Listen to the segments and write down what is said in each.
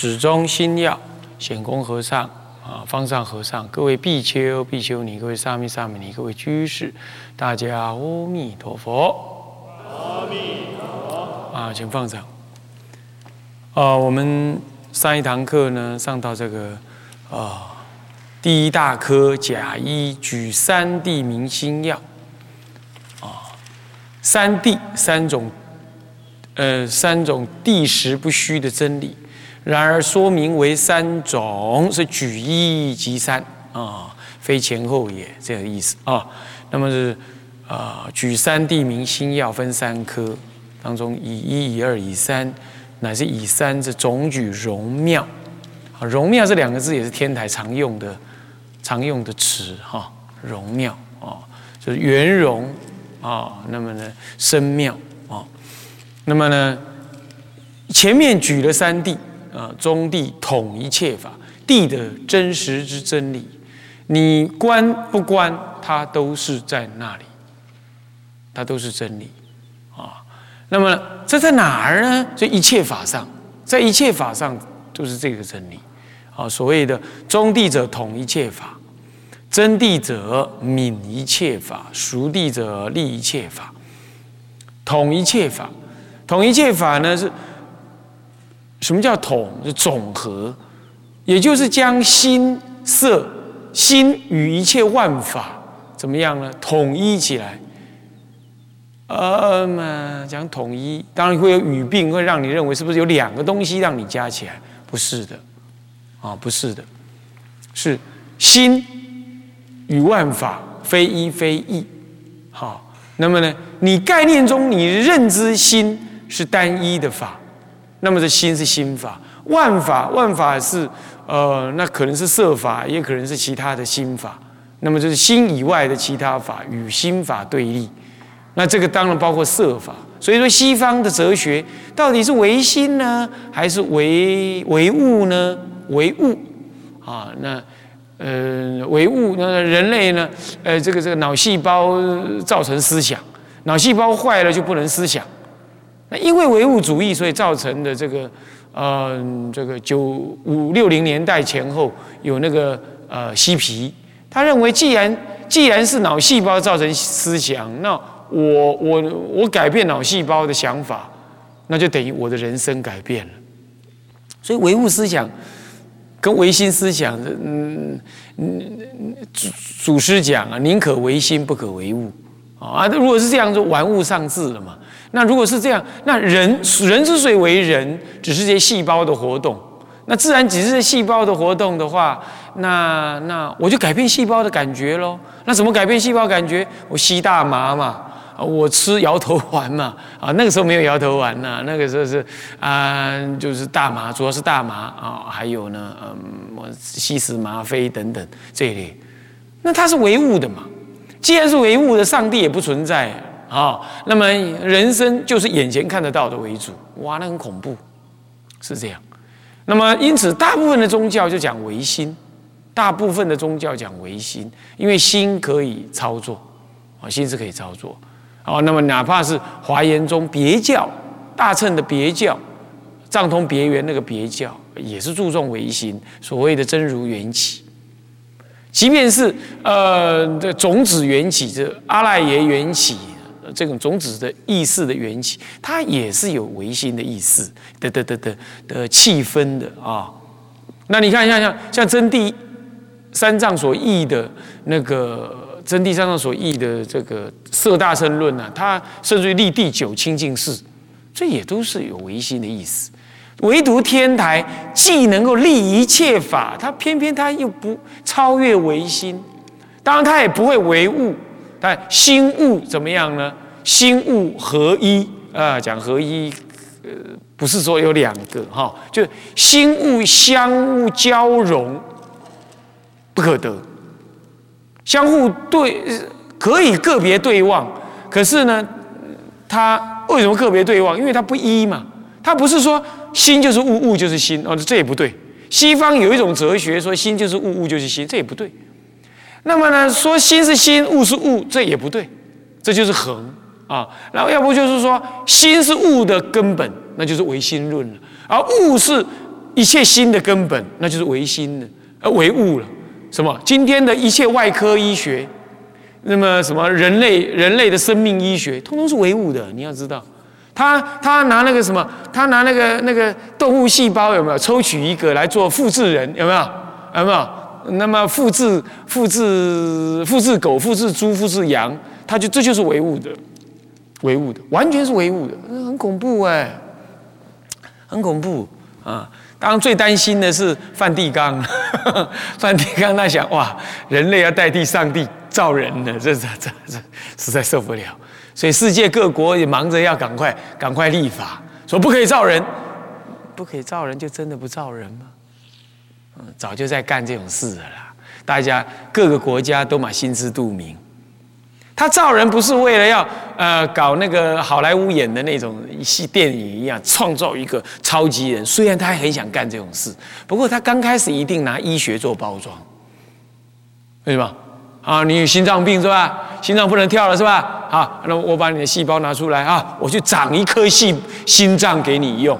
始终心要，显公和尚啊，方丈和尚，各位比丘、比丘尼，各位沙弥、沙弥尼，各位居士，大家阿弥陀佛。阿弥陀佛。啊，请放掌。啊，我们上一堂课呢，上到这个啊，第一大科甲一举三地明心要。啊，三地三种，呃，三种地实不虚的真理。然而说明为三种，是举一即三啊，非前后也，这个意思啊。那么是啊，举三地名心要分三科，当中以一、以二、以三，乃是以三是总举荣妙啊。荣妙这两个字也是天台常用的常用的词哈，荣妙啊，就是圆融啊。那么呢，深妙啊。那么呢，前面举了三地。啊，中地统一切法，地的真实之真理，你观不观，它都是在那里，它都是真理啊。那么这在哪儿呢？这一切法上，在一切法上都是这个真理啊。所谓的中地者统一切法，真地者泯一切法，熟地者立一切法。统一切法，统一切法呢是。什么叫统？是总和，也就是将心色、心与一切万法怎么样呢？统一起来。呃嘛，讲统一，当然会有语病，会让你认为是不是有两个东西让你加起来？不是的，啊，不是的，是心与万法非一非异。好，那么呢，你概念中你认知心是单一的法。那么这心是心法，万法万法是，呃，那可能是色法，也可能是其他的心法。那么就是心以外的其他法与心法对立。那这个当然包括色法。所以说西方的哲学到底是唯心呢，还是唯唯物呢？唯物啊，那呃唯物，那人类呢？呃，这个这个脑细胞造成思想，脑细胞坏了就不能思想。那因为唯物主义，所以造成的这个，呃，这个九五六零年代前后有那个呃嬉皮，他认为既然既然是脑细胞造成思想，那我我我改变脑细胞的想法，那就等于我的人生改变了。所以唯物思想跟唯心思想，嗯嗯，祖祖师讲啊，宁可唯心不可唯物啊。如果是这样，就玩物丧志了嘛。那如果是这样，那人人之所以为人，只是这些细胞的活动。那自然只是些细胞的活动的话，那那我就改变细胞的感觉喽。那怎么改变细胞感觉？我吸大麻嘛，我吃摇头丸嘛。啊，那个时候没有摇头丸呐，那个时候是啊，就是大麻，主要是大麻啊，还有呢，嗯，我吸食吗啡等等这一类。那它是唯物的嘛？既然是唯物的，上帝也不存在。啊，那么人生就是眼前看得到的为主，哇，那很恐怖，是这样。那么因此，大部分的宗教就讲唯心，大部分的宗教讲唯心，因为心可以操作，啊，心是可以操作。啊，那么哪怕是华严中别教、大乘的别教、藏通别圆那个别教，也是注重唯心，所谓的真如缘起。即便是呃这种子缘起，这阿赖耶缘起。这种种子的意识的缘起，它也是有唯心的意思的的的的的气氛的啊。那你看像像像真谛三藏所译的那个真谛三藏所译的这个色大乘论呢，它甚至于立第九清净寺，这也都是有唯心的意思。唯独天台既能够立一切法，它偏偏它又不超越唯心，当然它也不会唯物。但心物怎么样呢？心物合一，啊，讲合一，呃，不是说有两个哈，就心物相互交融，不可得，相互对可以个别对望，可是呢，它为什么个别对望？因为它不一嘛，它不是说心就是物，物就是心哦，这也不对。西方有一种哲学说心就是物，物就是心，这也不对。那么呢，说心是心，物是物，这也不对，这就是恒。啊，然后要不就是说，心是物的根本，那就是唯心论了；而物是一切心的根本，那就是唯心的，而唯物了。什么？今天的一切外科医学，那么什么人类人类的生命医学，通通是唯物的。你要知道，他他拿那个什么，他拿那个那个动物细胞有没有抽取一个来做复制人？有没有？有没有？那么复制复制复制狗、复制猪、复制羊，他就这就是唯物的。唯物的，完全是唯物的，很恐怖哎，很恐怖啊！当然最担心的是梵蒂冈，梵蒂冈那想哇，人类要代替上帝造人了，这这这这实在受不了。所以世界各国也忙着要赶快赶快立法，说不可以造人，不可以造人就真的不造人吗？早就在干这种事了啦，大家各个国家都嘛心知肚明。他造人不是为了要呃搞那个好莱坞演的那种戏电影一样创造一个超级人，虽然他很想干这种事，不过他刚开始一定拿医学做包装，为什么？啊，你有心脏病是吧？心脏不能跳了是吧？好，那我把你的细胞拿出来啊，我去长一颗心心脏给你用，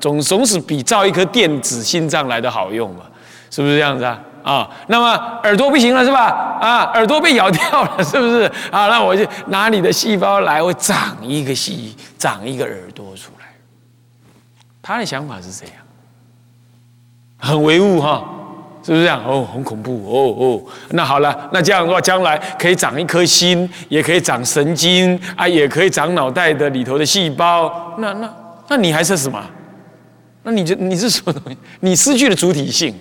总总是比造一颗电子心脏来的好用嘛，是不是这样子啊？啊，那么耳朵不行了是吧？啊，耳朵被咬掉了是不是？啊，那我就拿你的细胞来，我长一个细，长一个耳朵出来。他的想法是这样，很唯物哈，是不是这样？哦，很恐怖哦哦。那好了，那这样的话，将来可以长一颗心，也可以长神经啊，也可以长脑袋的里头的细胞。那那那你还是什么？那你就你是什么东西？你失去了主体性。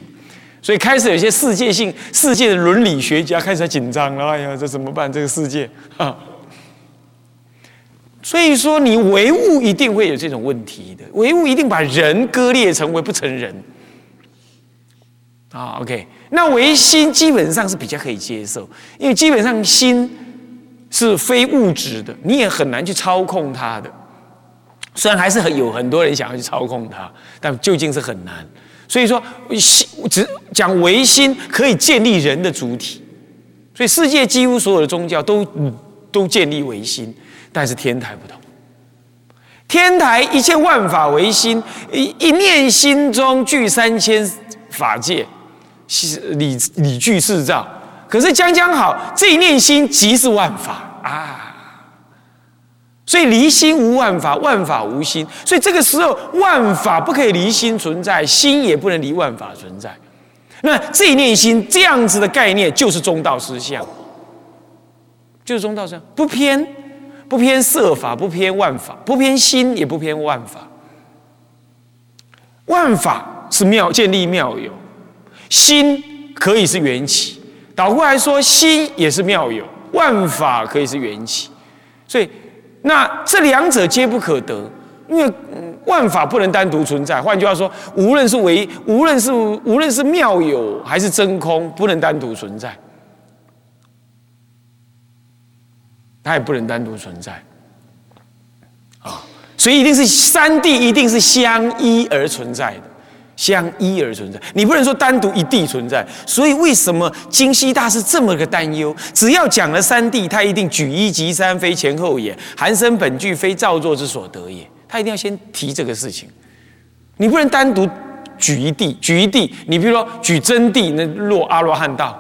所以开始有些世界性、世界的伦理学家开始紧张了。哎呀，这怎么办？这个世界啊！所以说，你唯物一定会有这种问题的。唯物一定把人割裂成为不成人啊。OK，那唯心基本上是比较可以接受，因为基本上心是非物质的，你也很难去操控它的。虽然还是很有很多人想要去操控它，但究竟是很难。所以说，心只讲唯心可以建立人的主体，所以世界几乎所有的宗教都都建立唯心，但是天台不同。天台一切万法唯心，一一念心中具三千法界，理理具四照。可是将将好，这一念心即是万法啊。所以离心无万法，万法无心。所以这个时候，万法不可以离心存在，心也不能离万法存在。那这一念心这样子的概念，就是中道实相，就是中道实相，不偏不偏色法，不偏万法，不偏心，也不偏万法。万法是妙建立妙有，心可以是缘起。倒过来说，心也是妙有，万法可以是缘起。所以。那这两者皆不可得，因为万法不能单独存在。换句话说，无论是唯，无论是无论是妙有还是真空，不能单独存在，它也不能单独存在。啊，所以一定是三谛一定是相依而存在的。相依而存在，你不能说单独一地存在。所以为什么金西大师这么个担忧？只要讲了三地，他一定举一及三，非前后也；寒生本具，非造作之所得也。他一定要先提这个事情。你不能单独举一地，举一地，你比如说举真谛，那落阿罗汉道，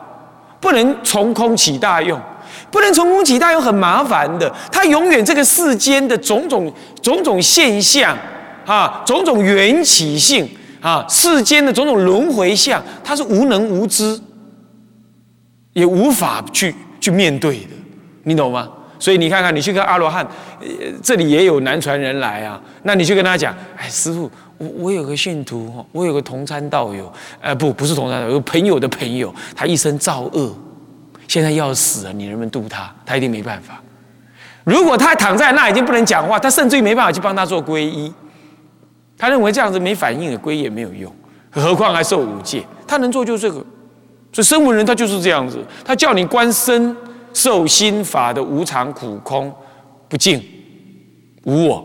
不能从空起大用，不能从空起大用，很麻烦的。他永远这个世间的种种种种现象啊，种种缘起性。啊，世间的种种轮回相，他是无能无知，也无法去去面对的，你懂吗？所以你看看，你去跟阿罗汉，这里也有南传人来啊，那你去跟他讲，哎，师傅，我我有个信徒，我有个同参道友，呃，不，不是同参道友，朋友的朋友，他一生造恶，现在要死了，你能不能度他？他一定没办法。如果他躺在那已经不能讲话，他甚至于没办法去帮他做皈依。他认为这样子没反应的归也没有用，何况还受五戒。他能做就这个。所以声闻人他就是这样子，他叫你观身受心法的无常、苦、空、不净、无我，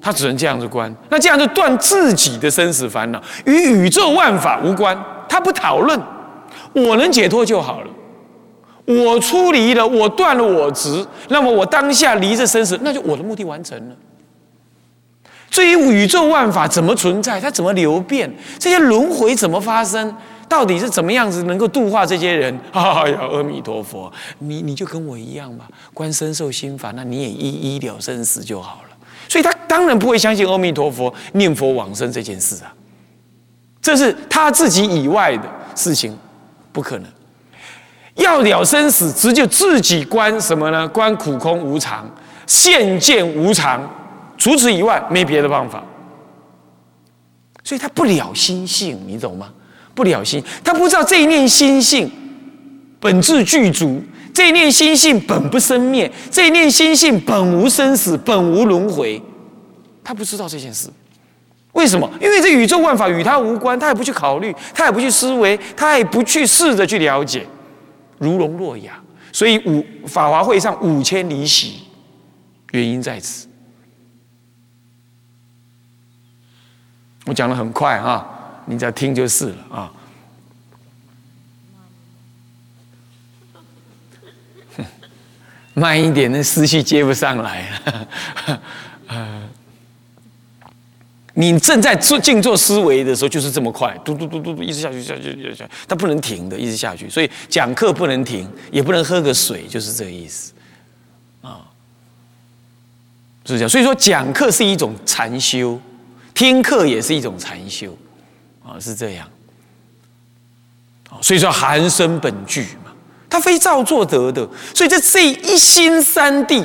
他只能这样子观。那这样就断自己的生死烦恼，与宇宙万法无关。他不讨论，我能解脱就好了。我出离了，我断了我执，那么我当下离这生死，那就我的目的完成了。至于宇宙万法怎么存在，它怎么流变，这些轮回怎么发生，到底是怎么样子能够度化这些人？哎呀，阿弥陀佛，你你就跟我一样吧，观身受心法，那你也一一了生死就好了。所以他当然不会相信阿弥陀佛念佛往生这件事啊，这是他自己以外的事情，不可能。要了生死，只就自己观什么呢？观苦空无常，现见无常，除此以外没别的办法。所以他不了心性，你懂吗？不了心，他不知道这一念心性本质具足，这一念心性本不生灭，这一念心性本无生死，本无轮回。他不知道这件事，为什么？因为这宇宙万法与他无关，他也不去考虑，他也不去思维，他也不去试着去了解。如聋若哑，所以五法华会上五千里喜，原因在此。我讲的很快哈，你只要听就是了啊。慢一点，那思绪接不上来。你正在做静坐思维的时候，就是这么快，嘟嘟嘟嘟嘟，一直下去，下去，下去，它不能停的，一直下去。所以讲课不能停，也不能喝个水，就是这个意思，啊，就是这样。所以说讲课是一种禅修，听课也是一种禅修，啊，是这样。所以说寒生本具嘛，他非造作得的，所以这这一心三地。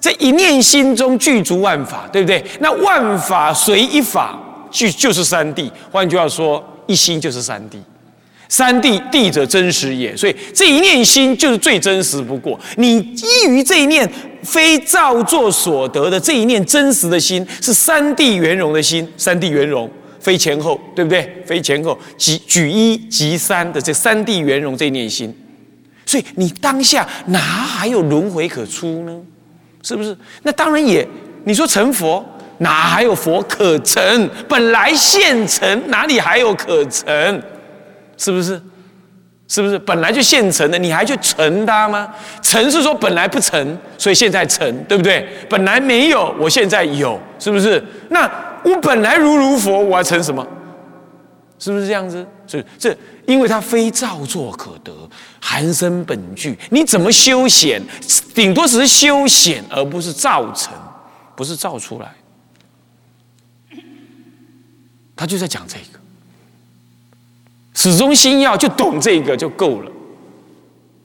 这一念心中具足万法，对不对？那万法随一法具，就是三谛。换句话说，一心就是三谛。三谛谛者真实也，所以这一念心就是最真实不过。你基于这一念非造作所得的这一念真实的心，是三谛圆融的心。三谛圆融，非前后，对不对？非前后，即举一即三的这三谛圆融这一念心。所以你当下哪还有轮回可出呢？是不是？那当然也。你说成佛，哪还有佛可成？本来现成，哪里还有可成？是不是？是不是？本来就现成的，你还去成它吗？成是说本来不成，所以现在成，对不对？本来没有，我现在有，是不是？那我本来如如佛，我还成什么？是不是这样子？是这，因为它非造作可得，含生本具。你怎么修显？顶多只是修显，而不是造成，不是造出来。他就在讲这个，始终心要就懂这个就够了。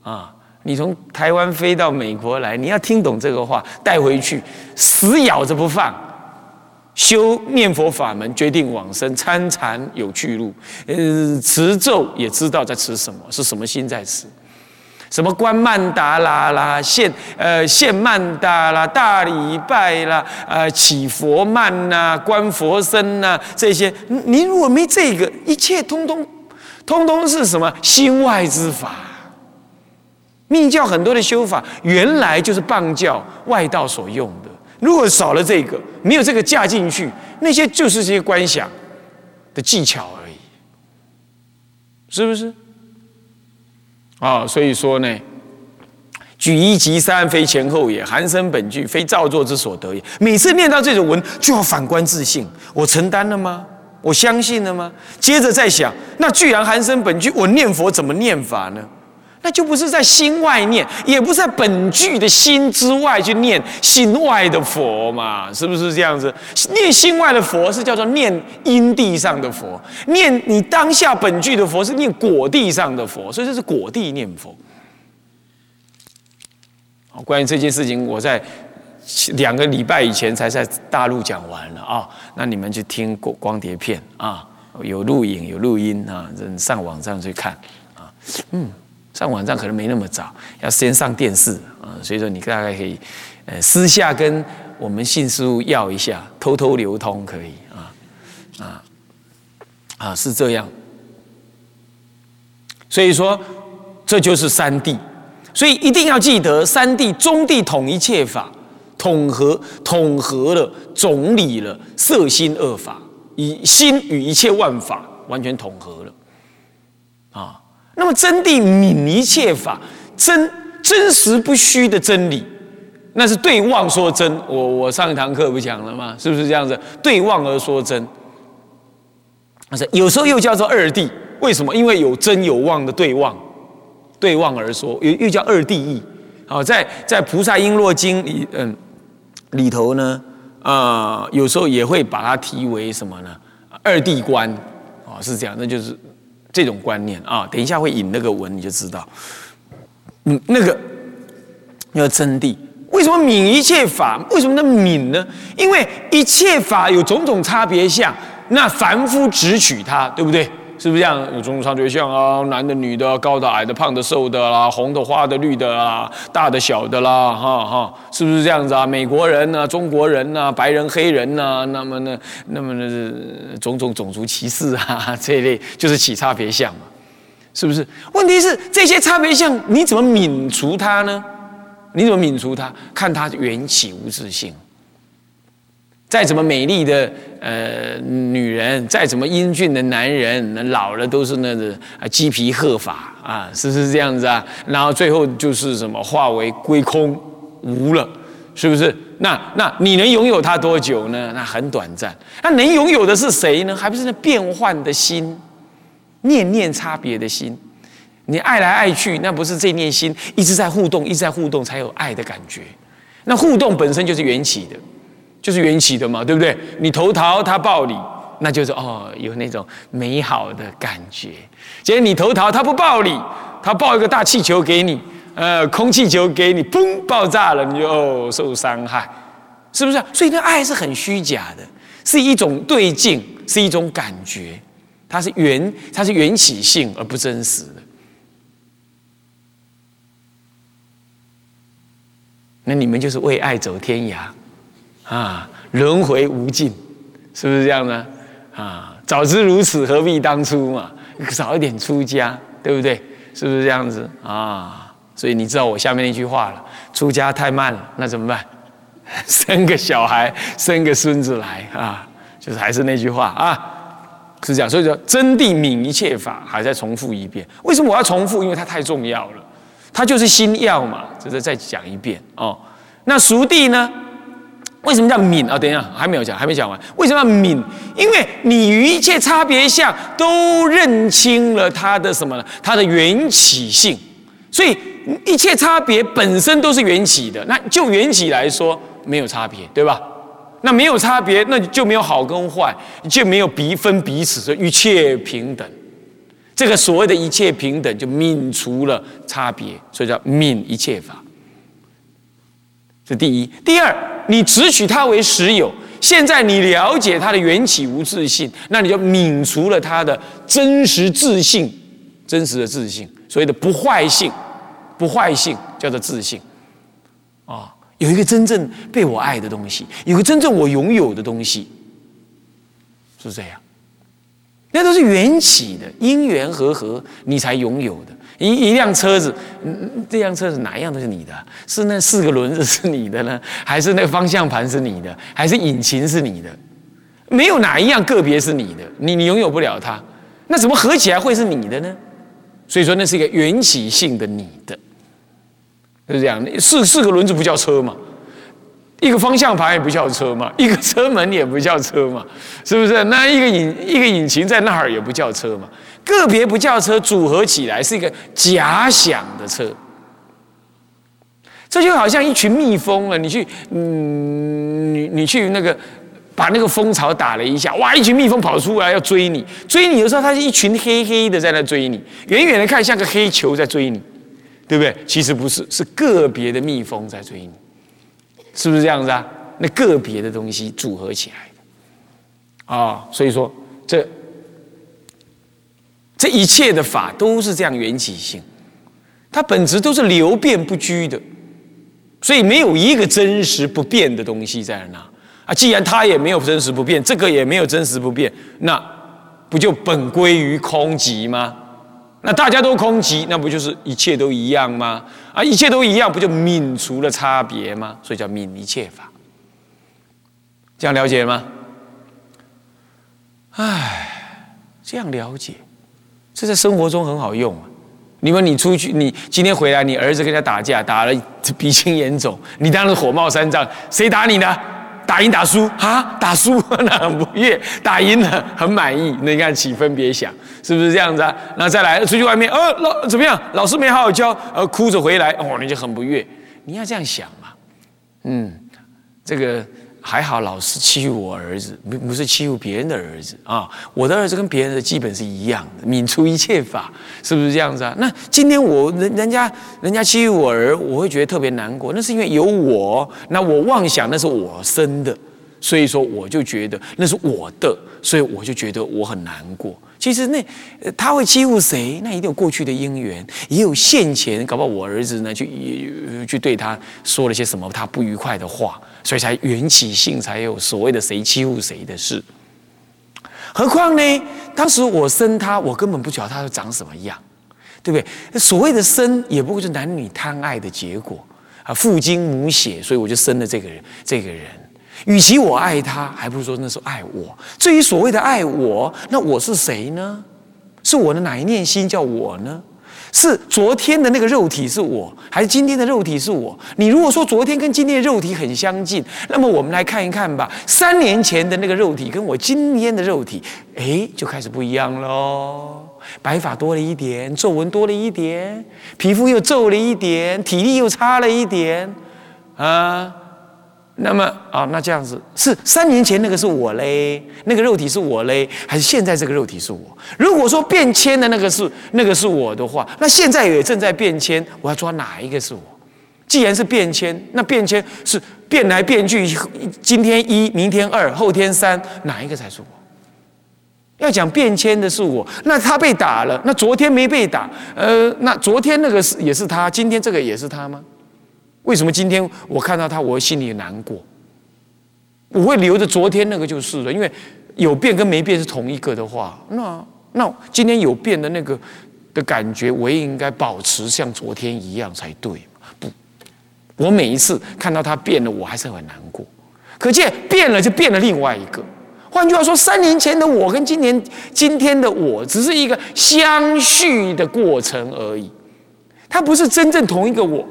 啊，你从台湾飞到美国来，你要听懂这个话，带回去，死咬着不放。修念佛法门，决定往生参禅有去路。呃，持咒也知道在持什么，是什么心在持。什么观曼达拉啦，现呃现曼达啦，大礼拜啦，呃起佛曼呐，观佛身呐，这些，你如果没这个，一切通通通通是什么心外之法。密教很多的修法，原来就是棒教外道所用的。如果少了这个，没有这个加进去，那些就是些观想的技巧而已，是不是？啊，所以说呢，举一即三，非前后也；寒生本具，非造作之所得也。每次念到这种文，就要反观自信：我承担了吗？我相信了吗？接着再想，那既然寒生本具，我念佛怎么念法呢？那就不是在心外念，也不是在本具的心之外去念心外的佛嘛？是不是这样子？念心外的佛是叫做念因地上的佛，念你当下本具的佛是念果地上的佛，所以这是果地念佛。好，关于这件事情，我在两个礼拜以前才在大陆讲完了啊。那你们去听光光碟片啊，有录影有录音啊，上网上去看啊，嗯。上网站可能没那么早，要先上电视啊，所以说你大概可以，呃，私下跟我们信师傅要一下，偷偷流通可以啊啊啊，是这样。所以说，这就是三谛。所以一定要记得，三谛中谛统一切法，统合统合了，总理了色心二法，以心与一切万法完全统合了啊。那么真谛泯一切法，真真实不虚的真理，那是对妄说真。我我上一堂课不讲了吗？是不是这样子？对妄而说真，但是有时候又叫做二谛。为什么？因为有真有妄的对妄。对望而说，又又叫二谛义。好，在在《菩萨璎珞经》里，嗯，里头呢，啊，有时候也会把它提为什么呢？二谛观，啊，是这样，那就是这种观念啊。等一下会引那个文，你就知道。嗯，那个要真谛。为什么泯一切法？为什么能泯呢？因为一切法有种种差别相，那凡夫只取它，对不对？是不是这样？有种种差别相啊，男的、女的、高的、矮的、胖的、瘦的啦，红的、花的、绿的啦，大的、小的啦，哈哈，是不是这样子啊？美国人呐，中国人呐，白人、黑人呐，那么呢，那么呢，种种种族歧视啊，这一类就是起差别相嘛，是不是？问题是这些差别相你怎么泯除它呢？你怎么泯除它？看它缘起无自性。再怎么美丽的呃女人，再怎么英俊的男人，老了都是那个啊鸡皮鹤发啊，是不是这样子啊？然后最后就是什么化为归空无了，是不是？那那你能拥有它多久呢？那很短暂。那能拥有的是谁呢？还不是那变换的心，念念差别的心。你爱来爱去，那不是这念心一直在互动，一直在互动才有爱的感觉。那互动本身就是缘起的。就是缘起的嘛，对不对？你投桃，他报你，那就是哦，有那种美好的感觉。既然你投桃，他不报你，他报一个大气球给你，呃，空气球给你，嘣，爆炸了，你就受伤害，是不是？所以那爱是很虚假的，是一种对境，是一种感觉，它是缘，它是缘起性而不真实的。那你们就是为爱走天涯。啊，轮回无尽，是不是这样呢？啊，早知如此，何必当初嘛？早一点出家，对不对？是不是这样子啊？所以你知道我下面那句话了：出家太慢了，那怎么办？生个小孩，生个孙子来啊！就是还是那句话啊，是这样。所以说，真谛泯一切法，还在重复一遍。为什么我要重复？因为它太重要了，它就是心要嘛。这是再讲一遍哦。那熟谛呢？为什么叫泯啊？等一下，还没有讲，还没讲完。为什么要泯？因为你与一切差别相都认清了它的什么呢？它的缘起性。所以一切差别本身都是缘起的。那就缘起来说，没有差别，对吧？那没有差别，那就没有好跟坏，就没有彼分彼此，所以一切平等。这个所谓的一切平等，就泯除了差别，所以叫泯一切法。这第一，第二，你只取它为实有。现在你了解它的缘起无自性，那你就泯除了它的真实自性，真实的自性，所谓的不坏性，不坏性叫做自性。啊，有一个真正被我爱的东西，有个真正我拥有的东西，是这样。那都是缘起的，因缘和合，你才拥有的。一一辆车子，这辆车子哪一样都是你的？是那四个轮子是你的呢，还是那个方向盘是你的，还是引擎是你的？没有哪一样个别是你的，你你拥有不了它，那怎么合起来会是你的呢？所以说，那是一个缘起性的你的，是这样的。四四个轮子不叫车嘛？一个方向盘也不叫车嘛？一个车门也不叫车嘛？是不是？那一个引一个引擎在那儿也不叫车嘛？个别不叫车，组合起来是一个假想的车。这就好像一群蜜蜂啊，你去，嗯，你你去那个把那个蜂巢打了一下，哇，一群蜜蜂跑出来要追你，追你的时候，它是一群黑黑的在那追你，远远的看像个黑球在追你，对不对？其实不是，是个别的蜜蜂在追你，是不是这样子啊？那个别的东西组合起来的啊，所以说这。这一切的法都是这样缘起性，它本质都是流变不居的，所以没有一个真实不变的东西在那啊。既然它也没有真实不变，这个也没有真实不变，那不就本归于空寂吗？那大家都空寂，那不就是一切都一样吗？啊，一切都一样，不就泯除了差别吗？所以叫泯一切法。这样了解吗？唉，这样了解，这在生活中很好用啊。你们，你出去，你今天回来，你儿子跟他打架，打了鼻青眼肿，你当然火冒三丈。谁打你的？打赢打输啊？打输 那很不悦，打赢了很满意。那你看起分别想，是不是这样子啊？那再来出去外面，呃，老怎么样？老师没好好教，呃，哭着回来，哦，你就很不悦。你要这样想嘛，嗯，这个。还好，老师欺负我儿子，不不是欺负别人的儿子啊！我的儿子跟别人的基本是一样的，泯除一切法，是不是这样子啊？那今天我人人家人家欺负我儿，我会觉得特别难过，那是因为有我，那我妄想那是我生的，所以说我就觉得那是我的，所以我就觉得我很难过。其实那他会欺负谁？那一定有过去的因缘，也有现前，搞不好我儿子呢，去去对他说了些什么他不愉快的话。所以才缘起性才有所谓的谁欺负谁的事。何况呢？当时我生他，我根本不晓得他会长什么样，对不对？所谓的生，也不过是男女贪爱的结果啊，父精母血，所以我就生了这个人。这个人，与其我爱他，还不如说那是爱我。至于所谓的爱我，那我是谁呢？是我的哪一念心叫我呢？是昨天的那个肉体是我，还是今天的肉体是我？你如果说昨天跟今天的肉体很相近，那么我们来看一看吧。三年前的那个肉体跟我今天的肉体，哎，就开始不一样喽。白发多了一点，皱纹多了一点，皮肤又皱了一点，体力又差了一点，啊。那么啊，那这样子是三年前那个是我嘞，那个肉体是我嘞，还是现在这个肉体是我？如果说变迁的那个是那个是我的话，那现在也正在变迁，我要抓哪一个是我？既然是变迁，那变迁是变来变去，今天一，明天二，后天三，哪一个才是我？要讲变迁的是我，那他被打了，那昨天没被打，呃，那昨天那个是也是他，今天这个也是他吗？为什么今天我看到他，我心里难过？我会留着昨天那个就是了，因为有变跟没变是同一个的话，那那今天有变的那个的感觉，我也应该保持像昨天一样才对不，我每一次看到他变了，我还是很难过。可见变了就变了另外一个。换句话说，三年前的我跟今年今天的我，只是一个相续的过程而已，它不是真正同一个我。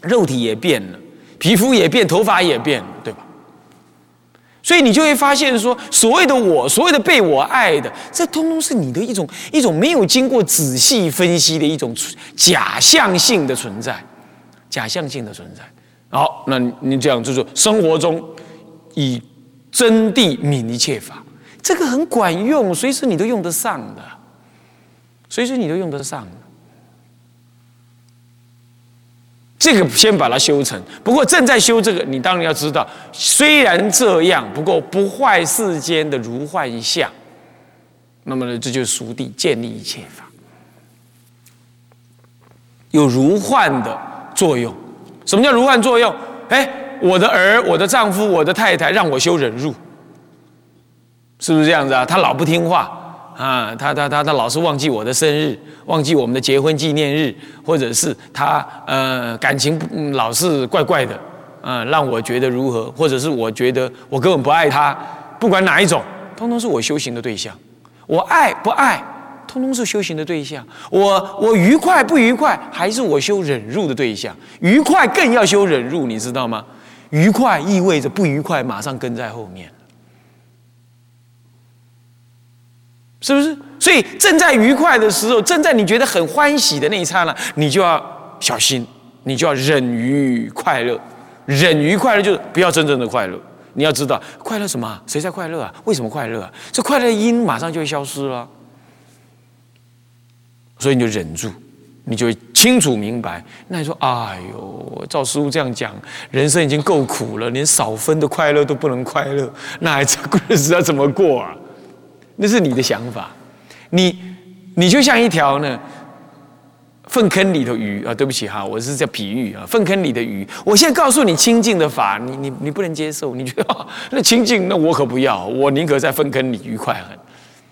肉体也变了，皮肤也变，头发也变了，对吧？所以你就会发现说，所谓的我，所谓的被我爱的，这通通是你的一种一种没有经过仔细分析的一种假象性的存在，假象性的存在。好，那你这样就是生活中以真谛泯一切法，这个很管用，随时你都用得上的，随时你都用得上。这个先把它修成。不过正在修这个，你当然要知道，虽然这样，不过不坏世间的如幻相。那么呢，这就是熟地建立一切法，有如幻的作用。什么叫如幻作用？哎，我的儿、我的丈夫、我的太太让我修忍辱，是不是这样子啊？他老不听话。啊，他他他他老是忘记我的生日，忘记我们的结婚纪念日，或者是他呃感情老是怪怪的，嗯，让我觉得如何，或者是我觉得我根本不爱他，不管哪一种，通通是我修行的对象。我爱不爱，通通是修行的对象。我我愉快不愉快，还是我修忍辱的对象。愉快更要修忍辱，你知道吗？愉快意味着不愉快马上跟在后面。是不是？所以正在愉快的时候，正在你觉得很欢喜的那一刹那，你就要小心，你就要忍于快乐。忍于快乐就是不要真正的快乐。你要知道，快乐什么？谁在快乐啊？为什么快乐啊？这快乐因马上就会消失了。所以你就忍住，你就会清楚明白。那你说，哎呦，赵师傅这样讲，人生已经够苦了，连少分的快乐都不能快乐，那还这日子要怎么过啊？那是你的想法，你你就像一条呢粪坑里的鱼啊，对不起哈，我是叫比喻啊，粪坑里的鱼。我现在告诉你清净的法，你你你不能接受，你觉得那清净，那我可不要，我宁可在粪坑里愉快很。